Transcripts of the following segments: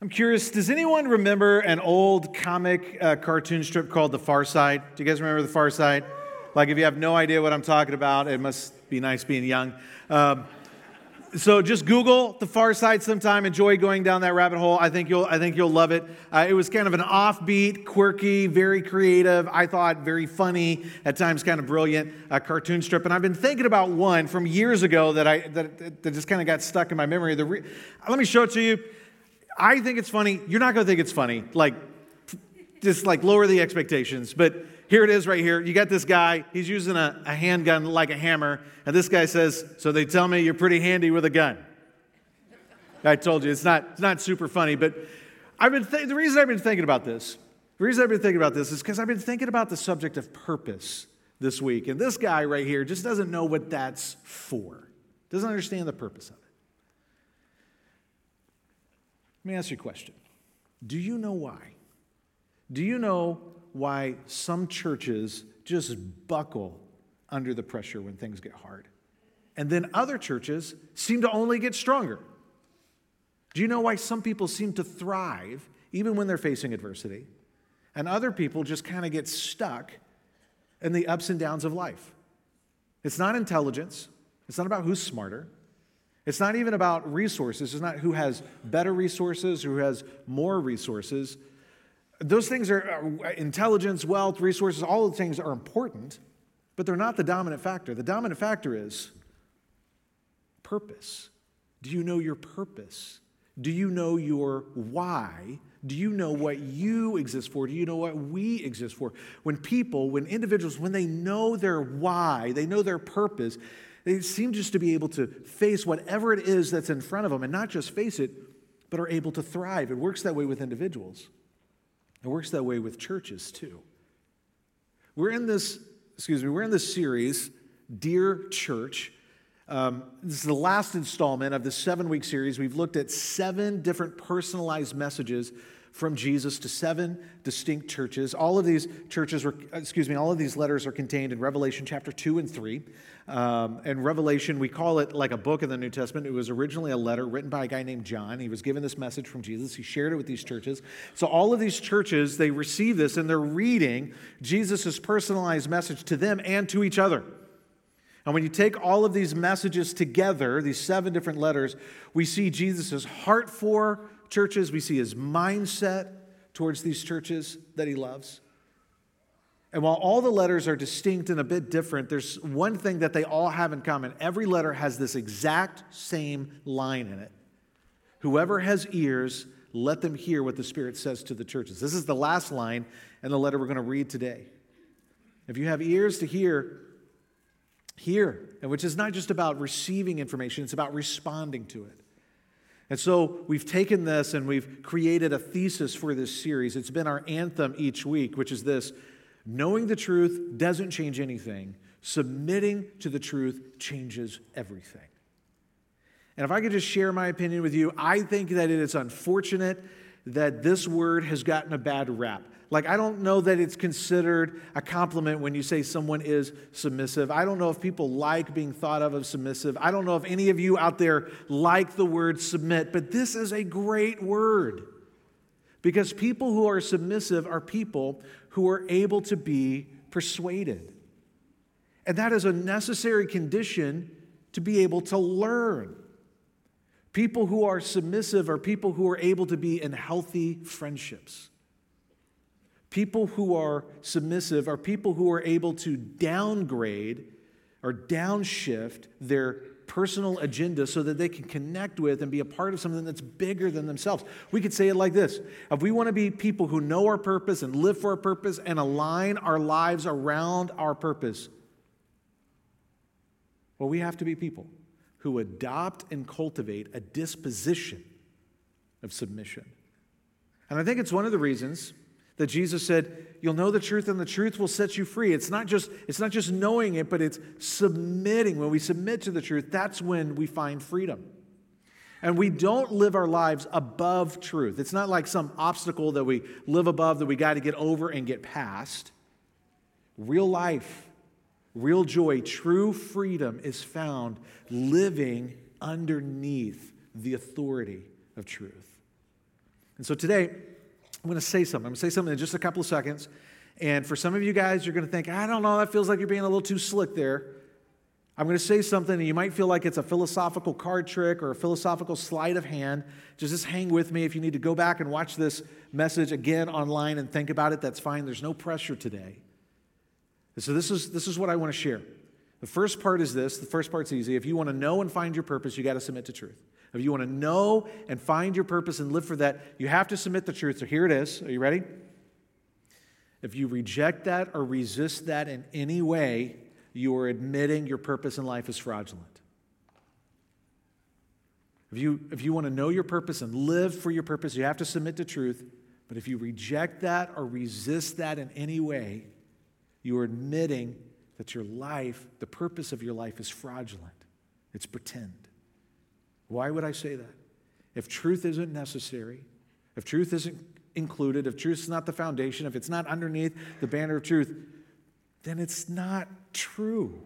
I'm curious, does anyone remember an old comic uh, cartoon strip called The Far Side? Do you guys remember The Far Side? Like, if you have no idea what I'm talking about, it must be nice being young. Um, so just Google The Far Side sometime. Enjoy going down that rabbit hole. I think you'll, I think you'll love it. Uh, it was kind of an offbeat, quirky, very creative, I thought very funny, at times kind of brilliant uh, cartoon strip. And I've been thinking about one from years ago that, I, that, that just kind of got stuck in my memory. Re- Let me show it to you. I think it's funny. You're not going to think it's funny. Like, just like lower the expectations. But here it is right here. You got this guy. He's using a, a handgun like a hammer. And this guy says, So they tell me you're pretty handy with a gun. I told you, it's not, it's not super funny. But I've been th- the reason I've been thinking about this, the reason I've been thinking about this is because I've been thinking about the subject of purpose this week. And this guy right here just doesn't know what that's for, doesn't understand the purpose of it. Let me ask you a question Do you know why? Do you know why some churches just buckle under the pressure when things get hard? And then other churches seem to only get stronger. Do you know why some people seem to thrive even when they're facing adversity? And other people just kind of get stuck in the ups and downs of life. It's not intelligence, it's not about who's smarter. It's not even about resources. It's not who has better resources, who has more resources. Those things are uh, intelligence, wealth, resources, all the things are important, but they're not the dominant factor. The dominant factor is purpose. Do you know your purpose? Do you know your why? Do you know what you exist for? Do you know what we exist for? When people, when individuals, when they know their why, they know their purpose, they seem just to be able to face whatever it is that's in front of them and not just face it, but are able to thrive. It works that way with individuals, it works that way with churches too. We're in this, excuse me, we're in this series, Dear Church. Um, this is the last installment of the seven week series. We've looked at seven different personalized messages from Jesus to seven distinct churches. All of these churches were, excuse me, all of these letters are contained in Revelation chapter 2 and 3. Um, and Revelation, we call it like a book in the New Testament. It was originally a letter written by a guy named John. He was given this message from Jesus. He shared it with these churches. So all of these churches, they receive this and they're reading Jesus' personalized message to them and to each other. And when you take all of these messages together, these seven different letters, we see Jesus' heart for churches, we see his mindset towards these churches that he loves. And while all the letters are distinct and a bit different, there's one thing that they all have in common. Every letter has this exact same line in it Whoever has ears, let them hear what the Spirit says to the churches. This is the last line in the letter we're going to read today. If you have ears to hear, hear. And which is not just about receiving information, it's about responding to it. And so we've taken this and we've created a thesis for this series. It's been our anthem each week, which is this knowing the truth doesn't change anything, submitting to the truth changes everything. And if I could just share my opinion with you, I think that it is unfortunate that this word has gotten a bad rap. Like, I don't know that it's considered a compliment when you say someone is submissive. I don't know if people like being thought of as submissive. I don't know if any of you out there like the word submit, but this is a great word. Because people who are submissive are people who are able to be persuaded. And that is a necessary condition to be able to learn. People who are submissive are people who are able to be in healthy friendships. People who are submissive are people who are able to downgrade or downshift their personal agenda so that they can connect with and be a part of something that's bigger than themselves. We could say it like this If we want to be people who know our purpose and live for our purpose and align our lives around our purpose, well, we have to be people who adopt and cultivate a disposition of submission. And I think it's one of the reasons that Jesus said, You'll know the truth, and the truth will set you free. It's not just, it's not just knowing it, but it's submitting. When we submit to the truth, that's when we find freedom. And we don't live our lives above truth. It's not like some obstacle that we live above that we got to get over and get past. Real life, real joy, true freedom is found living underneath the authority of truth. And so today, I'm going to say something. I'm going to say something in just a couple of seconds. And for some of you guys, you're going to think, I don't know, that feels like you're being a little too slick there. I'm going to say something, and you might feel like it's a philosophical card trick or a philosophical sleight of hand. Just, just hang with me. If you need to go back and watch this message again online and think about it, that's fine. There's no pressure today. So, this is, this is what I want to share. The first part is this the first part's easy. If you want to know and find your purpose, you got to submit to truth. If you want to know and find your purpose and live for that, you have to submit to truth. So, here it is. Are you ready? If you reject that or resist that in any way, you are admitting your purpose in life is fraudulent. If you, if you want to know your purpose and live for your purpose, you have to submit to truth. But if you reject that or resist that in any way, you are admitting that your life, the purpose of your life, is fraudulent. It's pretend. Why would I say that? If truth isn't necessary, if truth isn't included, if truth is not the foundation, if it's not underneath the banner of truth, then it's not true.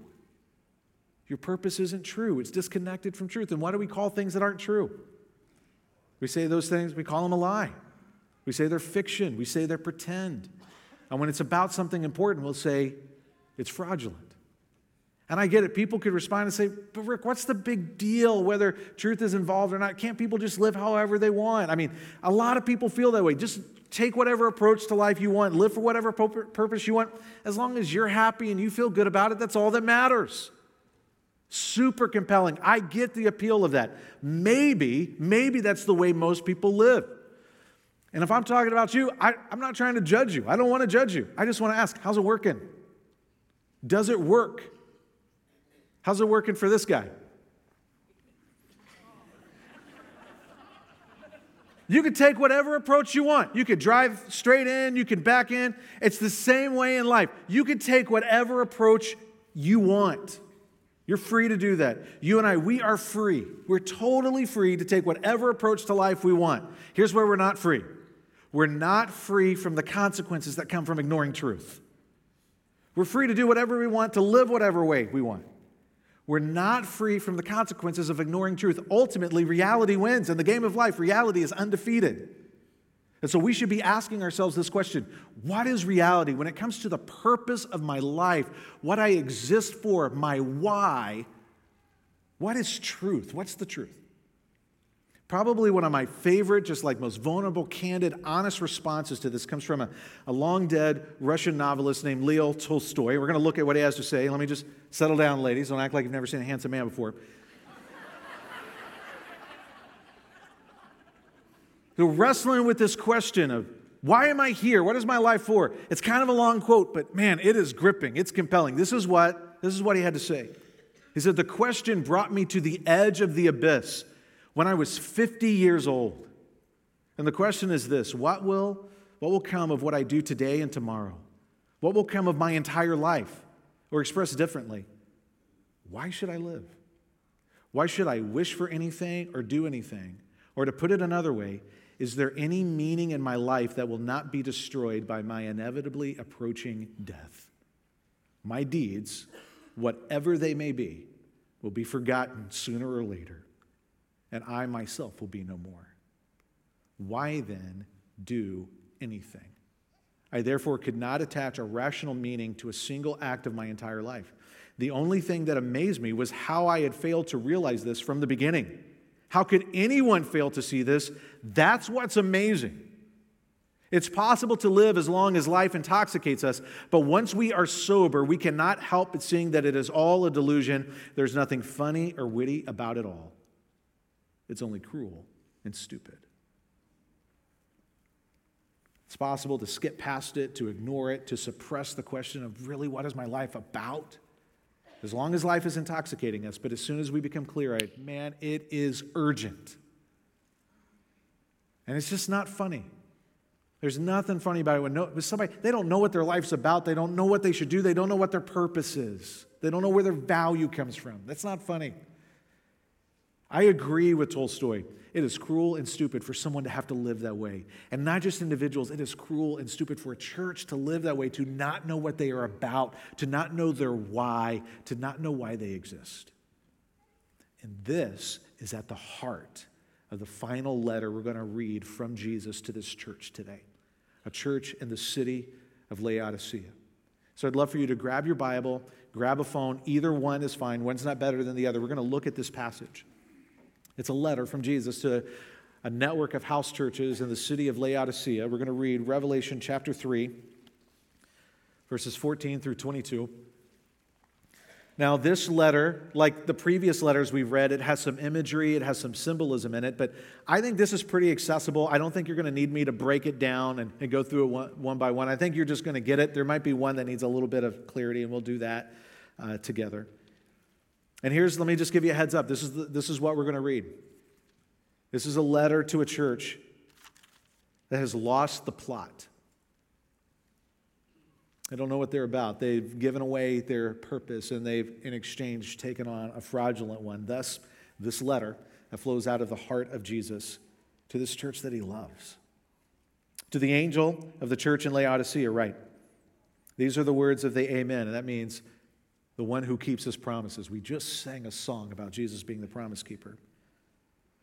Your purpose isn't true. It's disconnected from truth. And why do we call things that aren't true? We say those things, we call them a lie. We say they're fiction. We say they're pretend. And when it's about something important, we'll say it's fraudulent. And I get it. People could respond and say, But Rick, what's the big deal whether truth is involved or not? Can't people just live however they want? I mean, a lot of people feel that way. Just take whatever approach to life you want, live for whatever purpose you want. As long as you're happy and you feel good about it, that's all that matters. Super compelling. I get the appeal of that. Maybe, maybe that's the way most people live. And if I'm talking about you, I, am not trying to judge you. I don't want to judge you. I just want to ask, how's it working? Does it work? How's it working for this guy? You can take whatever approach you want. You could drive straight in, you can back in. It's the same way in life. You can take whatever approach you want. You're free to do that. You and I, we are free. We're totally free to take whatever approach to life we want. Here's where we're not free we're not free from the consequences that come from ignoring truth. We're free to do whatever we want, to live whatever way we want. We're not free from the consequences of ignoring truth. Ultimately, reality wins. In the game of life, reality is undefeated. And so we should be asking ourselves this question What is reality? When it comes to the purpose of my life, what I exist for, my why, what is truth? What's the truth? Probably one of my favorite, just like most vulnerable, candid, honest responses to this comes from a, a long dead Russian novelist named Leo Tolstoy. We're going to look at what he has to say. Let me just settle down, ladies. Don't act like you've never seen a handsome man before. so, wrestling with this question of why am I here? What is my life for? It's kind of a long quote, but man, it is gripping. It's compelling. This is what this is what he had to say. He said, "The question brought me to the edge of the abyss." When I was 50 years old. And the question is this what will, what will come of what I do today and tomorrow? What will come of my entire life? Or expressed differently, why should I live? Why should I wish for anything or do anything? Or to put it another way, is there any meaning in my life that will not be destroyed by my inevitably approaching death? My deeds, whatever they may be, will be forgotten sooner or later and I myself will be no more. Why then do anything? I therefore could not attach a rational meaning to a single act of my entire life. The only thing that amazed me was how I had failed to realize this from the beginning. How could anyone fail to see this? That's what's amazing. It's possible to live as long as life intoxicates us, but once we are sober, we cannot help but seeing that it is all a delusion. There's nothing funny or witty about it all. It's only cruel and stupid. It's possible to skip past it, to ignore it, to suppress the question of really what is my life about? As long as life is intoxicating us, but as soon as we become clear eyed, man, it is urgent. And it's just not funny. There's nothing funny about it when no, somebody, they don't know what their life's about. They don't know what they should do. They don't know what their purpose is. They don't know where their value comes from. That's not funny. I agree with Tolstoy. It is cruel and stupid for someone to have to live that way. And not just individuals, it is cruel and stupid for a church to live that way, to not know what they are about, to not know their why, to not know why they exist. And this is at the heart of the final letter we're going to read from Jesus to this church today, a church in the city of Laodicea. So I'd love for you to grab your Bible, grab a phone. Either one is fine. One's not better than the other. We're going to look at this passage. It's a letter from Jesus to a network of house churches in the city of Laodicea. We're going to read Revelation chapter 3, verses 14 through 22. Now, this letter, like the previous letters we've read, it has some imagery, it has some symbolism in it, but I think this is pretty accessible. I don't think you're going to need me to break it down and, and go through it one, one, by one. I think you're just going to get it. There might be one that needs a little bit of clarity, and we'll do that uh, together. And here's, let me just give you a heads up. This is, the, this is what we're going to read. This is a letter to a church that has lost the plot. I don't know what they're about. They've given away their purpose and they've, in exchange, taken on a fraudulent one. Thus, this letter that flows out of the heart of Jesus to this church that he loves. To the angel of the church in Laodicea, write. These are the words of the Amen, and that means the one who keeps his promises. We just sang a song about Jesus being the promise keeper.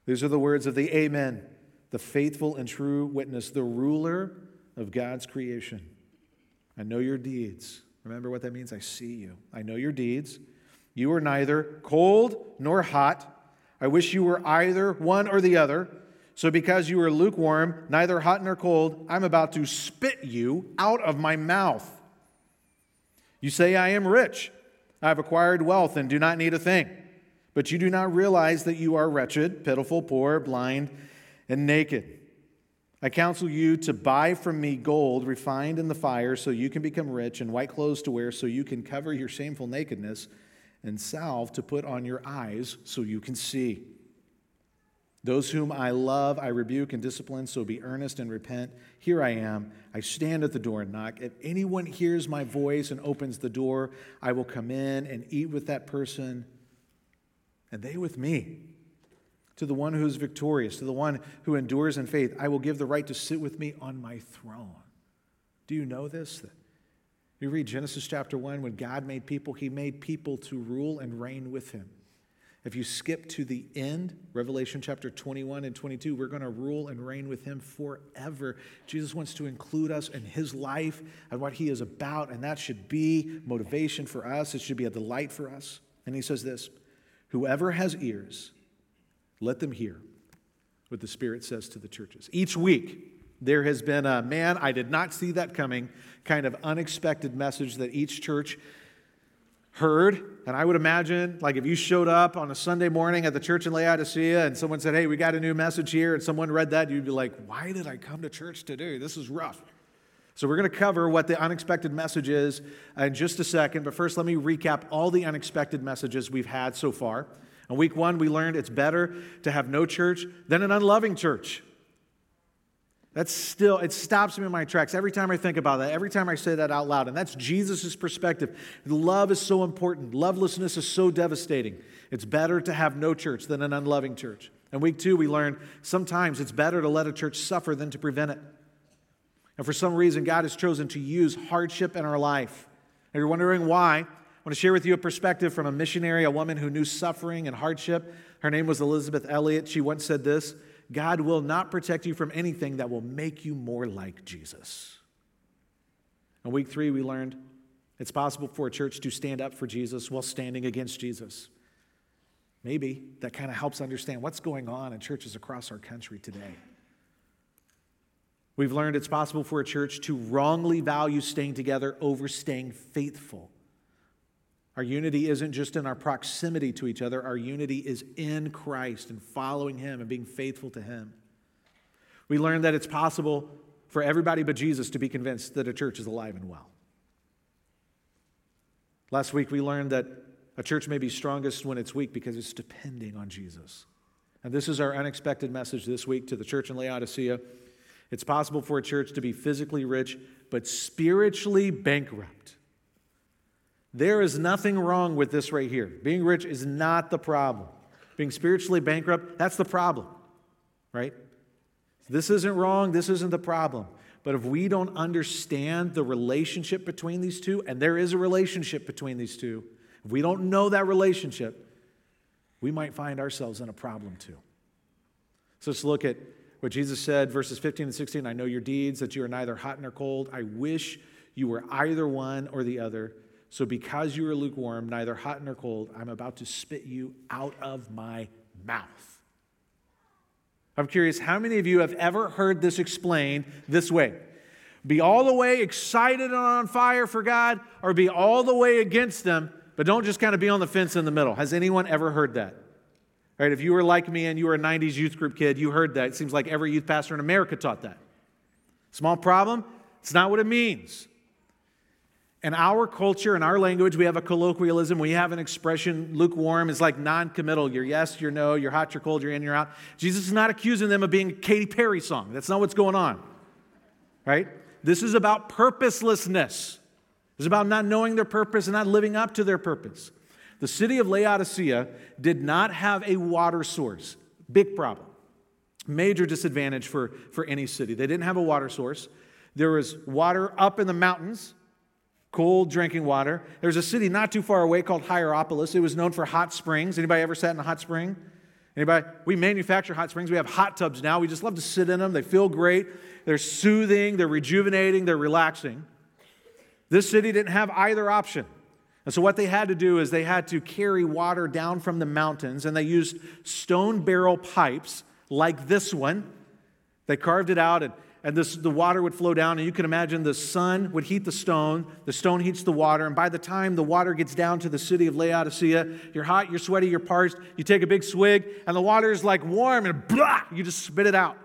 These are the words of the Amen, the faithful and true witness, the ruler of God's creation. I know your deeds. Remember what that means? I see you. I know your deeds. You are neither cold nor hot. I wish you were either one or the other. So, because you are lukewarm, neither hot nor cold, I'm about to spit you out of my mouth. You say, I am rich. I have acquired wealth and do not need a thing. But you do not realize that you are wretched, pitiful, poor, blind, and naked. I counsel you to buy from me gold refined in the fire so you can become rich, and white clothes to wear so you can cover your shameful nakedness, and salve to put on your eyes so you can see. Those whom I love, I rebuke and discipline, so be earnest and repent. Here I am. I stand at the door and knock. If anyone hears my voice and opens the door, I will come in and eat with that person, and they with me. To the one who is victorious, to the one who endures in faith, I will give the right to sit with me on my throne. Do you know this? You read Genesis chapter 1, when God made people, he made people to rule and reign with him. If you skip to the end, Revelation chapter 21 and 22, we're going to rule and reign with him forever. Jesus wants to include us in his life and what he is about, and that should be motivation for us. It should be a delight for us. And he says this Whoever has ears, let them hear what the Spirit says to the churches. Each week, there has been a man, I did not see that coming, kind of unexpected message that each church heard. And I would imagine, like, if you showed up on a Sunday morning at the church in Laodicea and someone said, Hey, we got a new message here, and someone read that, you'd be like, Why did I come to church today? This is rough. So, we're going to cover what the unexpected message is in just a second. But first, let me recap all the unexpected messages we've had so far. In week one, we learned it's better to have no church than an unloving church. That's still, it stops me in my tracks every time I think about that, every time I say that out loud. And that's Jesus' perspective. Love is so important, lovelessness is so devastating. It's better to have no church than an unloving church. And week two, we learned sometimes it's better to let a church suffer than to prevent it. And for some reason, God has chosen to use hardship in our life. And you're wondering why, I want to share with you a perspective from a missionary, a woman who knew suffering and hardship. Her name was Elisabeth Elliot. She once said this God will not protect you from anything that will make you more like Jesus. In week three, we learned it's possible for a church to stand up for Jesus while standing against Jesus. Maybe that kind of helps understand what's going on in churches across our country today. We've learned it's possible for a church to wrongly value staying together over staying faithful. Our unity isn't just in our proximity to each other, our unity is in Christ and following Him and being faithful to Him. We learned that it's possible for everybody but Jesus to be convinced that a church is alive and well. Last week, we learned that a church may be strongest when it's weak because it's depending on Jesus. And this is our unexpected message this week to the church in Laodicea. It's possible for a church to be physically rich, but spiritually bankrupt. There is nothing wrong with this right here. Being rich is not the problem. Being spiritually bankrupt, that's the problem, right? This isn't wrong, this isn't the problem. But if we don't understand the relationship between these two, and there is a relationship between these two, if we don't know that relationship, we might find ourselves in a problem too. So let's look at what Jesus said, verses 15 and 16. I know your deeds, that you are neither hot nor cold. I wish you were either one or the other. So because you are lukewarm, neither hot nor cold, I'm about to spit you out of my mouth. I'm curious, how many of you have ever heard this explained this way? Be all the way excited and on fire for God, or be all the way against them, but don't just kind of be on the fence in the middle. Has anyone ever heard that? Right? If you were like me and you were a 90s youth group kid, you heard that. It seems like every youth pastor in America taught that. Small problem? It's not what it means. In our culture, in our language, we have a colloquialism. We have an expression, lukewarm is like non committal. You're yes, you're no, you're hot, you're cold, you're in, you're out. Jesus is not accusing them of being a Katy Perry song. That's not what's going on. Right? This is about purposelessness. It's about not knowing their purpose and not living up to their purpose. The city of Laodicea did not have a water source. Big problem. Major disadvantage for, for any city. They didn't have a water source. There was water up in the mountains, cold drinking water. There's a city not too far away called Hierapolis. It was known for hot springs. Anybody ever sat in a hot spring? Anybody? We manufacture hot springs. We have hot tubs now. We just love to sit in them. They feel great. They're soothing, they're rejuvenating, they're relaxing. This city didn't have either option. And so, what they had to do is they had to carry water down from the mountains, and they used stone barrel pipes like this one. They carved it out, and, and this, the water would flow down. And you can imagine the sun would heat the stone, the stone heats the water. And by the time the water gets down to the city of Laodicea, you're hot, you're sweaty, you're parched. You take a big swig, and the water is like warm, and blah, you just spit it out.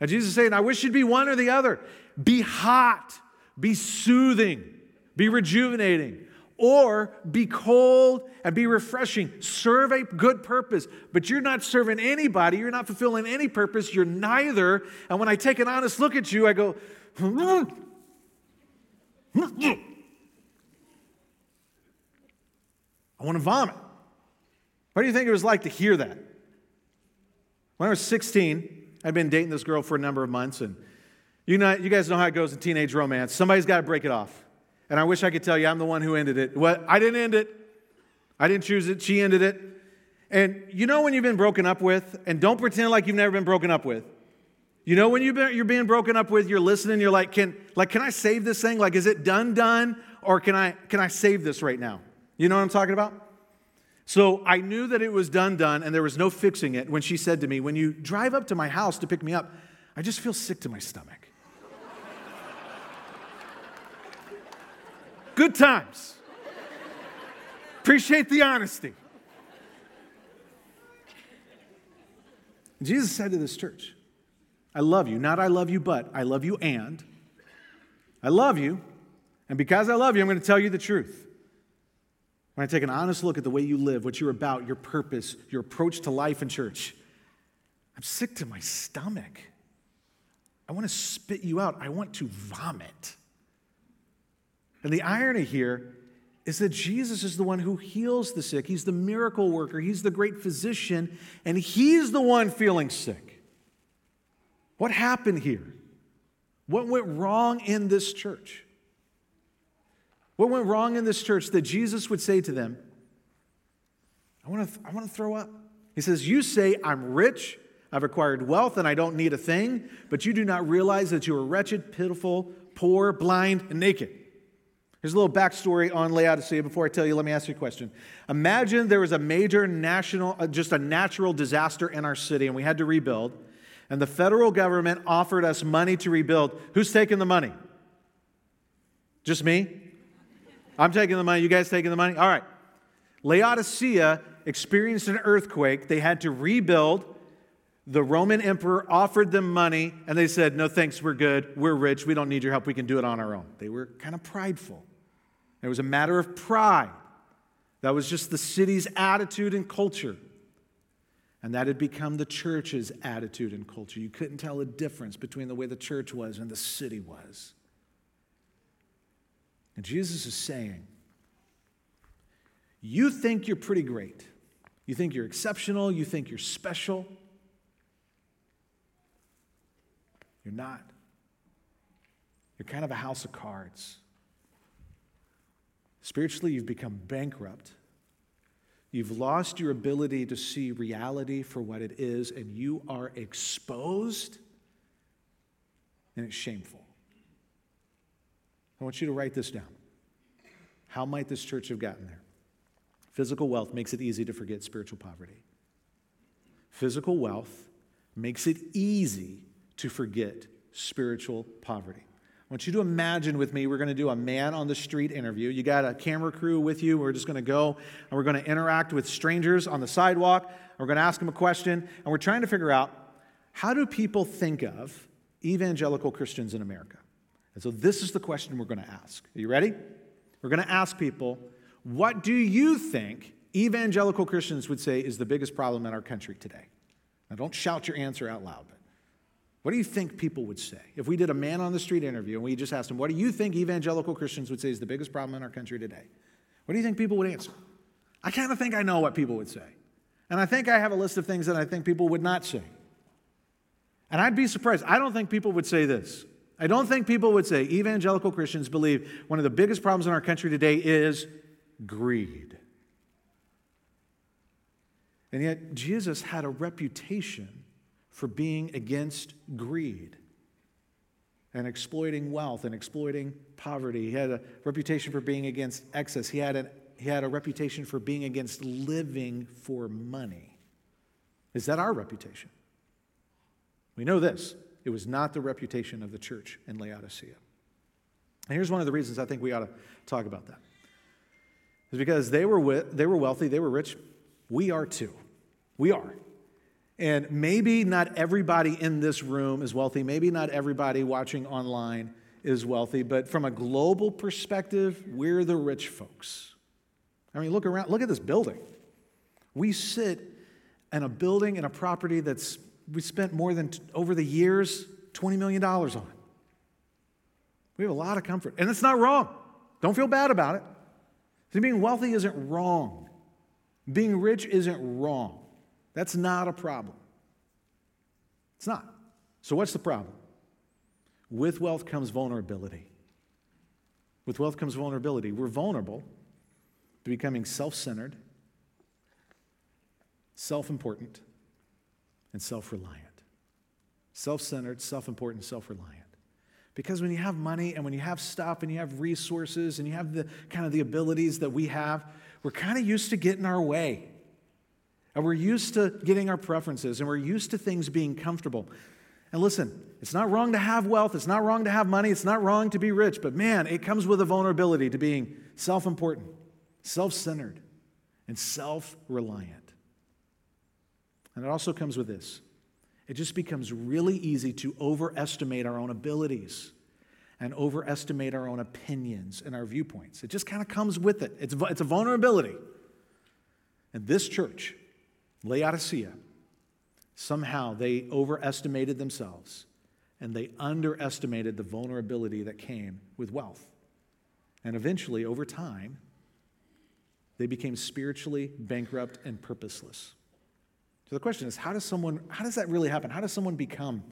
And Jesus is saying, I wish you'd be one or the other. Be hot be soothing, be rejuvenating, or be cold and be refreshing. Serve a good purpose, but you're not serving anybody. You're not fulfilling any purpose. You're neither. And when I take an honest look at you, I go, mm-hmm. I want to vomit. What do you think it was like to hear that? When I was 16, I'd been dating this girl for a number of months, and you, know, you guys know how it goes in teenage romance. Somebody's got to break it off. And I wish I could tell you I'm the one who ended it. What? I didn't end it. I didn't choose it. She ended it. And you know when you've been broken up with, and don't pretend like you've never been broken up with. You know when you're being broken up with, you're listening, you're like, can, like, can I save this thing? Like, is it done, done? Or can I, can I save this right now? You know what I'm talking about? So I knew that it was done, done, and there was no fixing it when she said to me, When you drive up to my house to pick me up, I just feel sick to my stomach. Good times. Appreciate the honesty. Jesus said to this church, I love you. Not I love you, but I love you and. I love you. And because I love you, I'm going to tell you the truth. When I take an honest look at the way you live, what you're about, your purpose, your approach to life and church, I'm sick to my stomach. I want to spit you out. I want to vomit. And the irony here is that Jesus is the one who heals the sick. He's the miracle worker, He's the great physician, and He's the one feeling sick. What happened here? What went wrong in this church? What went wrong in this church that Jesus would say to them, I want to, I want to throw up? He says, You say, I'm rich, I've acquired wealth, and I don't need a thing, but you do not realize that you are wretched, pitiful, poor, blind, and naked. Here's a little backstory on Laodicea. Before I tell you, let me ask you a question. Imagine there was a major national, uh, just a natural disaster in our city, and we had to rebuild, and the federal government offered us money to rebuild. Who's taking the money? Just me? I'm taking the money. You guys taking the money? All right. Laodicea experienced an earthquake. They had to rebuild. The Roman emperor offered them money, and they said, No thanks, we're good. We're rich. We don't need your help. We can do it on our own. They were kind of prideful. It was a matter of pride. That was just the city's attitude and culture. And that had become the church's attitude and culture. You couldn't tell a difference between the way the church was and the city was. And Jesus is saying, You think you're pretty great. You think you're exceptional. You think you're special. You're not. You're kind of a house of cards. Spiritually, you've become bankrupt. You've lost your ability to see reality for what it is, and you are exposed, and it's shameful. I want you to write this down. How might this church have gotten there? Physical wealth makes it easy to forget spiritual poverty. Physical wealth makes it easy to forget spiritual poverty. Want you to imagine with me, we're going to do a man on the street interview. You got a camera crew with you. We're just going to go and we're going to interact with strangers on the sidewalk. We're going to ask them a question, and we're trying to figure out how do people think of evangelical Christians in America? And so this is the question we're going to ask. Are you ready? We're going to ask people, what do you think evangelical Christians would say is the biggest problem in our country today? Now, don't shout your answer out loud, but what do you think people would say? If we did a man on the street interview and we just asked them, what do you think evangelical Christians would say is the biggest problem in our country today? What do you think people would answer? I kind of think I know what people would say. And I think I have a list of things that I think people would not say. And I'd be surprised. I don't think people would say this. I don't think people would say evangelical Christians believe one of the biggest problems in our country today is greed. And yet, Jesus had a reputation for being against greed and exploiting wealth and exploiting poverty. He had a reputation for being against excess. He had, a he had a reputation for being against living for money. Is that our reputation? We know this it was not the reputation of the church in Laodicea. And here's one of the reasons I think we ought to talk about that. Is because they were, they were wealthy, they were rich. We are too. We are. And maybe not everybody in this room is wealthy. Maybe not everybody watching online is wealthy. But from a global perspective, we're the rich folks. I mean, look around, look at this building. We sit in a building and a property that's, we spent more than, over the years, $20 million on. We have a lot of comfort. And it's not wrong. Don't feel bad about it. See, being wealthy isn't wrong. Being rich isn't wrong. That's not a problem. It's not. So, what's the problem? With wealth comes vulnerability. With wealth comes vulnerability. We're vulnerable to becoming self centered, self important, and self reliant. Self centered, self important, self reliant. Because when you have money and when you have stuff and you have resources and you have the kind of the abilities that we have, we're kind of used to getting our way. And we're used to getting our preferences and we're used to things being comfortable. And listen, it's not wrong to have wealth, it's not wrong to have money, it's not wrong to be rich, but man, it comes with a vulnerability to being self important, self centered, and self reliant. And it also comes with this it just becomes really easy to overestimate our own abilities and overestimate our own opinions and our viewpoints. It just kind of comes with it. It's, it's a vulnerability. And this church Laodicea, somehow they overestimated themselves and they underestimated the vulnerability that came with wealth. And eventually, over time, they became spiritually bankrupt and purposeless. So the question is, how does someone, how does that really happen? How does someone become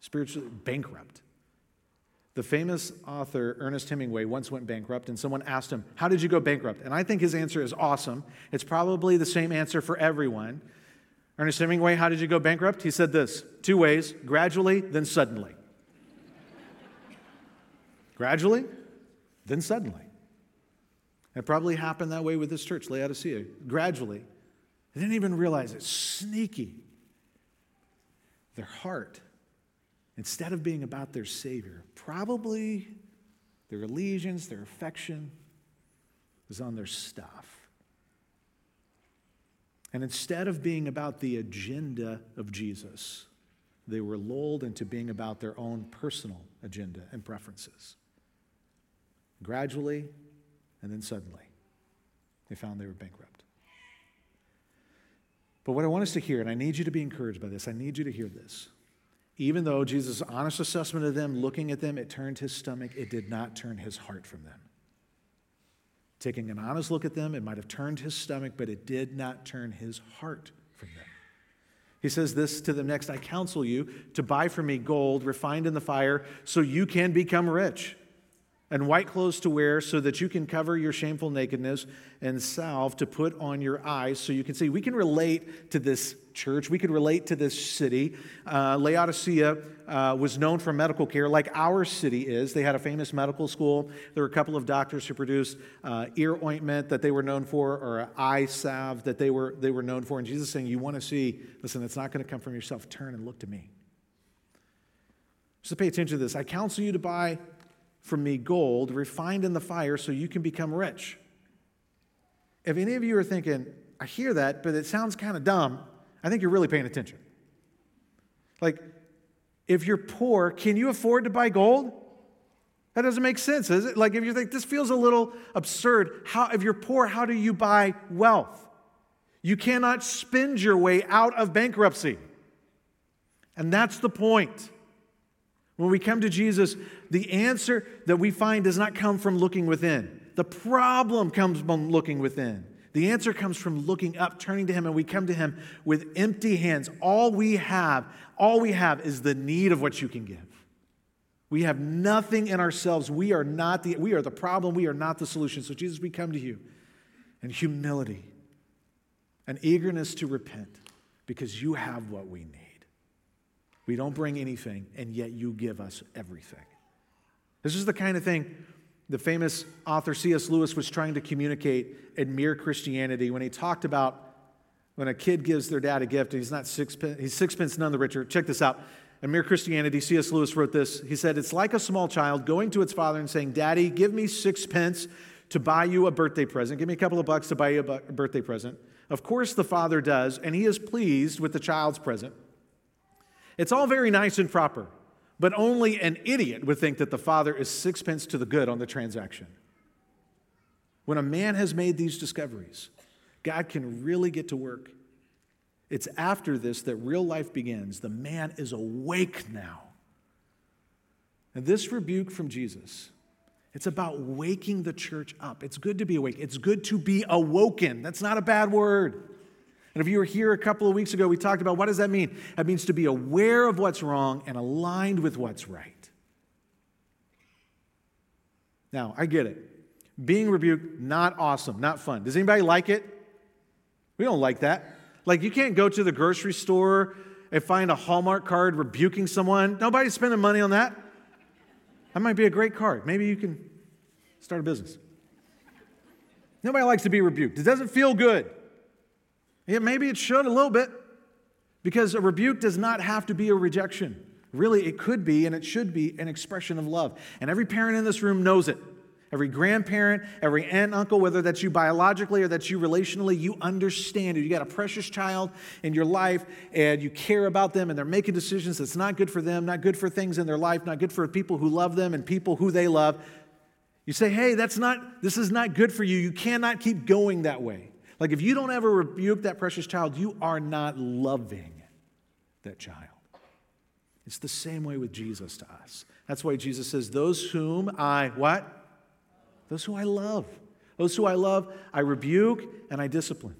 spiritually bankrupt? The famous author Ernest Hemingway once went bankrupt, and someone asked him, How did you go bankrupt? And I think his answer is awesome. It's probably the same answer for everyone. Ernest Hemingway, how did you go bankrupt? He said this two ways gradually, then suddenly. gradually, then suddenly. It probably happened that way with this church, Laodicea. Gradually. They didn't even realize it. Sneaky. Their heart instead of being about their Savior, probably their allegiance, their affection was on their stuff. And instead of being about the agenda of Jesus, they were lulled into being about their own personal agenda and preferences. Gradually, and then suddenly, they found they were bankrupt. But what I want us to hear, and I need you to be encouraged by this, I need you to hear this even though Jesus' honest assessment of them, looking at them, it turned his stomach, it did not turn his heart from them. Taking an honest look at them, it might have turned his stomach, but it did not turn his heart from them. He says this to them next I counsel you to buy from me gold refined in the fire so you can become rich. And white clothes to wear so that you can cover your shameful nakedness, and salve to put on your eyes so you can see. We can relate to this church. We could relate to this city. Uh, Laodicea uh, was known for medical care, like our city is. They had a famous medical school. There were a couple of doctors who produced uh, ear ointment that they were known for, or eye salve that they were, they were known for. And Jesus saying, You want to see, listen, it's not going to come from yourself. Turn and look to me. So pay attention to this. I counsel you to buy from me gold refined in the fire so you can become rich. If any of you are thinking, I hear that, but it sounds kind of dumb, I think you're really paying attention. Like, if you're poor, can you afford to buy gold? That doesn't make sense, is it? Like, if you think this feels a little absurd, how, if you're poor, how do you buy wealth? You cannot spend your way out of bankruptcy. And that's the point. When we come to Jesus, the answer that we find does not come from looking within. The problem comes from looking within. The answer comes from looking up, turning to Him, and we come to Him with empty hands. All we have, all we have is the need of what you can give. We have nothing in ourselves. We are not the, we are the problem. We are not the solution. So, Jesus, we come to you in humility, an eagerness to repent because you have what we need. We don't bring anything, and yet you give us everything. This is the kind of thing the famous author C.S. Lewis was trying to communicate in Mere Christianity when he talked about when a kid gives their dad a gift and he's not sixpence, he's sixpence none the richer. Check this out. In Mere Christianity, C.S. Lewis wrote this. He said, It's like a small child going to its father and saying, Daddy, give me sixpence to buy you a birthday present. Give me a couple of bucks to buy you a birthday present. Of course, the father does, and he is pleased with the child's present. It's all very nice and proper, but only an idiot would think that the father is sixpence to the good on the transaction. When a man has made these discoveries, God can really get to work. It's after this that real life begins. The man is awake now. And this rebuke from Jesus, it's about waking the church up. It's good to be awake, it's good to be awoken. That's not a bad word. And if you were here a couple of weeks ago, we talked about what does that mean? That means to be aware of what's wrong and aligned with what's right. Now, I get it. Being rebuked, not awesome, not fun. Does anybody like it? We don't like that. Like, you can't go to the grocery store and find a Hallmark card rebuking someone. Nobody's spending money on that. That might be a great card. Maybe you can start a business. Nobody likes to be rebuked. It doesn't feel good. Yeah, maybe it should a little bit, because a rebuke does not have to be a rejection. Really, it could be and it should be an expression of love. And every parent in this room knows it. Every grandparent, every aunt, uncle, whether that's you biologically or that's you relationally, you understand it. You got a precious child in your life and you care about them and they're making decisions that's not good for them, not good for things in their life, not good for people who love them and people who they love. You say, hey, that's not, this is not good for you. You cannot keep going that way. Like if you don't ever rebuke that precious child, you are not loving that child. It's the same way with Jesus to us. That's why Jesus says, Those whom I, what? Those who I love. Those who I love, I rebuke and I discipline.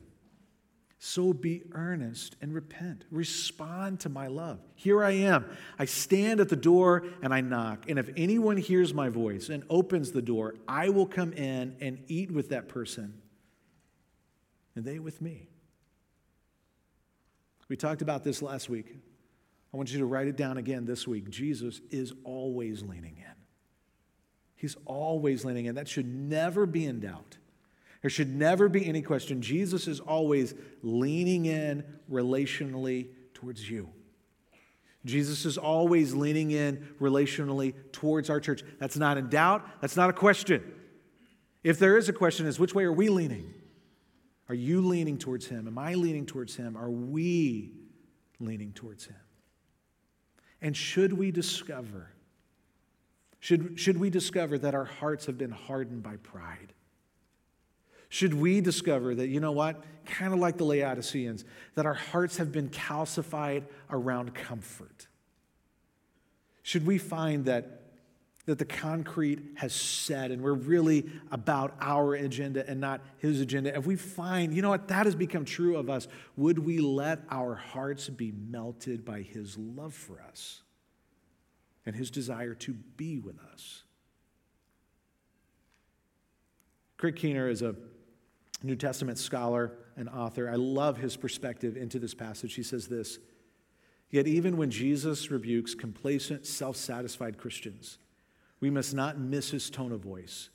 So be earnest and repent. Respond to my love. Here I am. I stand at the door and I knock. And if anyone hears my voice and opens the door, I will come in and eat with that person and they with me. We talked about this last week. I want you to write it down again this week. Jesus is always leaning in. He's always leaning in. That should never be in doubt. There should never be any question. Jesus is always leaning in relationally towards you. Jesus is always leaning in relationally towards our church. That's not in doubt. That's not a question. If there is a question, is which way are we leaning? Are you leaning towards Him? Am I leaning towards Him? Are we leaning towards Him? And should we discover, should, should we discover that our hearts have been hardened by pride? Should we discover that, you know what, kind of like the Laodiceans, that our hearts have been calcified around comfort? Should we find that that the concrete has set and we're really about our agenda and not his agenda, if we find, you know what, that has become true of us, would we let our hearts be melted by his love for us and his desire to be with us? Craig Keener is a New Testament scholar and author. I love his perspective into this passage. He says this Yet, even when Jesus rebukes complacent, self satisfied Christians, we must not miss his tone of voice.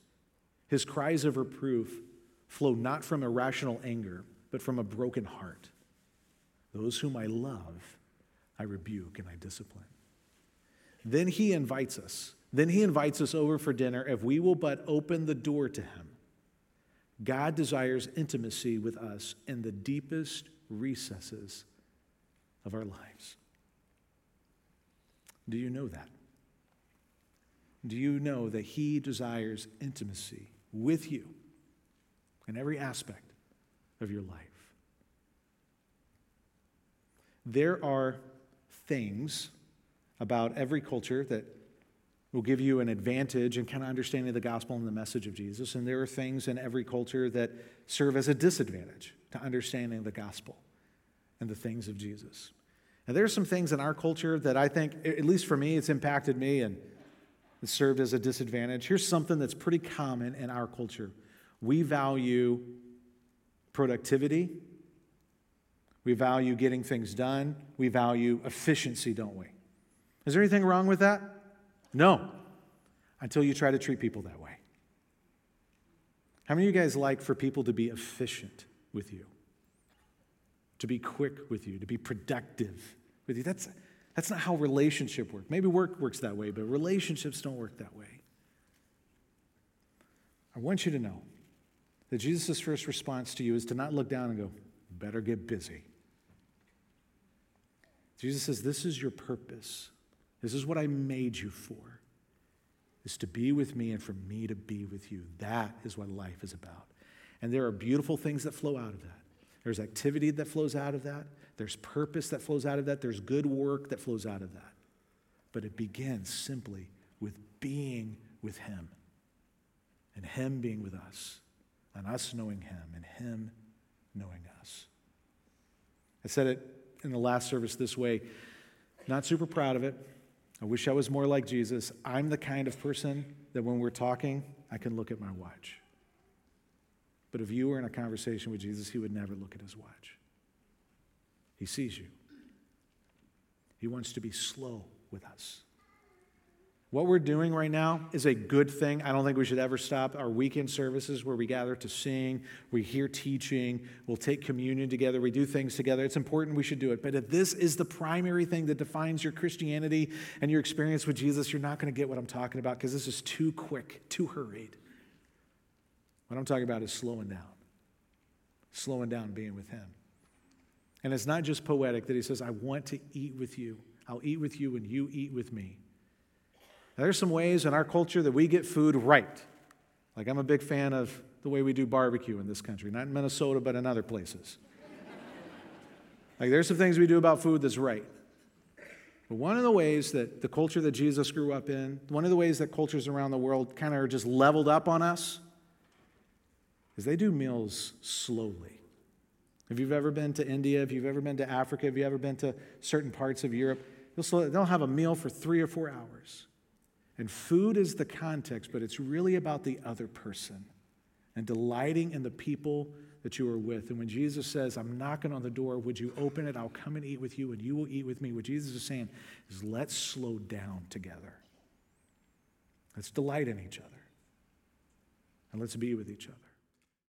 His cries of reproof flow not from irrational anger, but from a broken heart. Those whom I love, I rebuke and I discipline. Then he invites us. Then he invites us over for dinner if we will but open the door to him. God desires intimacy with us in the deepest recesses of our lives. Do you know that? Do you know that He desires intimacy with you in every aspect of your life? There are things about every culture that will give you an advantage in kind of understanding the gospel and the message of Jesus. And there are things in every culture that serve as a disadvantage to understanding the gospel and the things of Jesus. And there are some things in our culture that I think, at least for me, it's impacted me and it served as a disadvantage. Here's something that's pretty common in our culture we value productivity, we value getting things done, we value efficiency, don't we? Is there anything wrong with that? No, until you try to treat people that way. How many of you guys like for people to be efficient with you? To be quick with you, to be productive with you? That's, that's not how relationship work. Maybe work works that way, but relationships don't work that way. I want you to know that Jesus' first response to you is to not look down and go, better get busy. Jesus says, This is your purpose. This is what I made you for, is to be with me and for me to be with you. That is what life is about. And there are beautiful things that flow out of that. There's activity that flows out of that. There's purpose that flows out of that. There's good work that flows out of that. But it begins simply with being with Him and Him being with us and us knowing Him and Him knowing us. I said it in the last service this way. Not super proud of it. I wish I was more like Jesus. I'm the kind of person that when we're talking, I can look at my watch. But if you were in a conversation with Jesus, he would never look at his watch. He sees you. He wants to be slow with us. What we're doing right now is a good thing. I don't think we should ever stop our weekend services where we gather to sing, we hear teaching, we'll take communion together, we do things together. It's important, we should do it. But if this is the primary thing that defines your Christianity and your experience with Jesus, you're not going to get what I'm talking about because this is too quick, too hurried. What I'm talking about is slowing down, slowing down, being with Him. And it's not just poetic that He says, I want to eat with you. I'll eat with you and you eat with me. Now, there's some ways in our culture that we get food right. Like, I'm a big fan of the way we do barbecue in this country, not in Minnesota, but in other places. like, there's some things we do about food that's right. But one of the ways that the culture that Jesus grew up in, one of the ways that cultures around the world kind of are just leveled up on us, is they do meals slowly. If you've ever been to India, if you've ever been to Africa, if you've ever been to certain parts of Europe, they'll have a meal for three or four hours. And food is the context, but it's really about the other person and delighting in the people that you are with. And when Jesus says, I'm knocking on the door, would you open it? I'll come and eat with you, and you will eat with me. What Jesus is saying is, let's slow down together. Let's delight in each other, and let's be with each other.